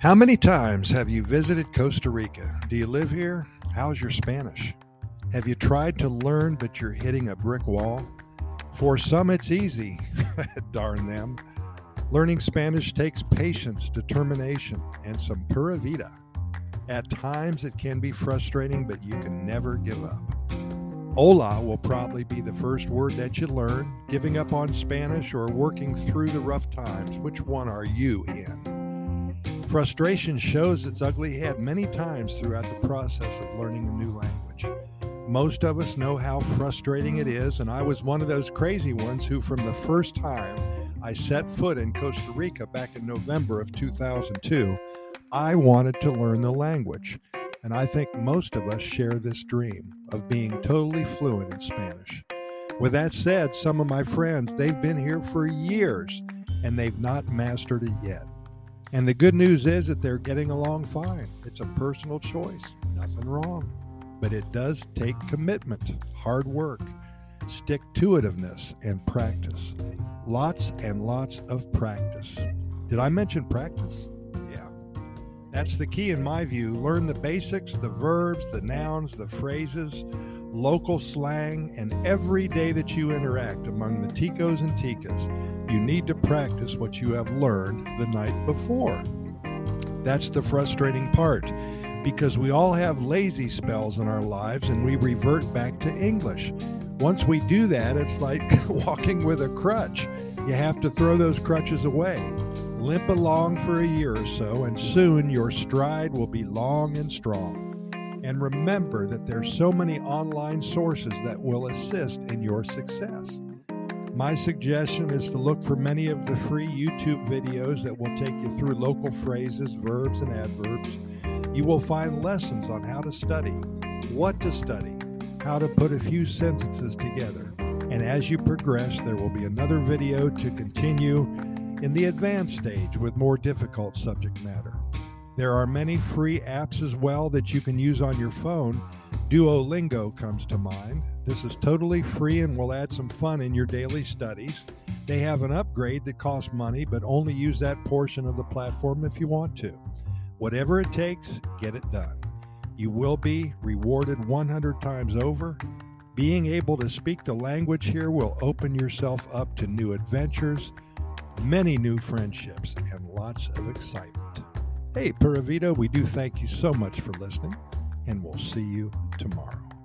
How many times have you visited Costa Rica? Do you live here? How's your Spanish? Have you tried to learn but you're hitting a brick wall? For some, it's easy. Darn them. Learning Spanish takes patience, determination, and some pura vida. At times, it can be frustrating, but you can never give up. Hola will probably be the first word that you learn. Giving up on Spanish or working through the rough times, which one are you in? Frustration shows its ugly head many times throughout the process of learning a new language. Most of us know how frustrating it is, and I was one of those crazy ones who, from the first time I set foot in Costa Rica back in November of 2002, I wanted to learn the language. And I think most of us share this dream of being totally fluent in Spanish. With that said, some of my friends, they've been here for years and they've not mastered it yet. And the good news is that they're getting along fine. It's a personal choice, nothing wrong. But it does take commitment, hard work, stick to itiveness, and practice. Lots and lots of practice. Did I mention practice? Yeah. That's the key in my view. Learn the basics, the verbs, the nouns, the phrases, local slang, and every day that you interact among the Ticos and Ticas, you need to practice what you have learned the night before. That's the frustrating part because we all have lazy spells in our lives and we revert back to English. Once we do that, it's like walking with a crutch. You have to throw those crutches away. Limp along for a year or so, and soon your stride will be long and strong. And remember that there's so many online sources that will assist in your success. My suggestion is to look for many of the free YouTube videos that will take you through local phrases, verbs, and adverbs. You will find lessons on how to study, what to study, how to put a few sentences together. And as you progress, there will be another video to continue in the advanced stage with more difficult subject matter. There are many free apps as well that you can use on your phone. Duolingo comes to mind. This is totally free and will add some fun in your daily studies. They have an upgrade that costs money, but only use that portion of the platform if you want to. Whatever it takes, get it done. You will be rewarded 100 times over. Being able to speak the language here will open yourself up to new adventures, many new friendships, and lots of excitement. Hey, Pura Vida, we do thank you so much for listening, and we'll see you tomorrow.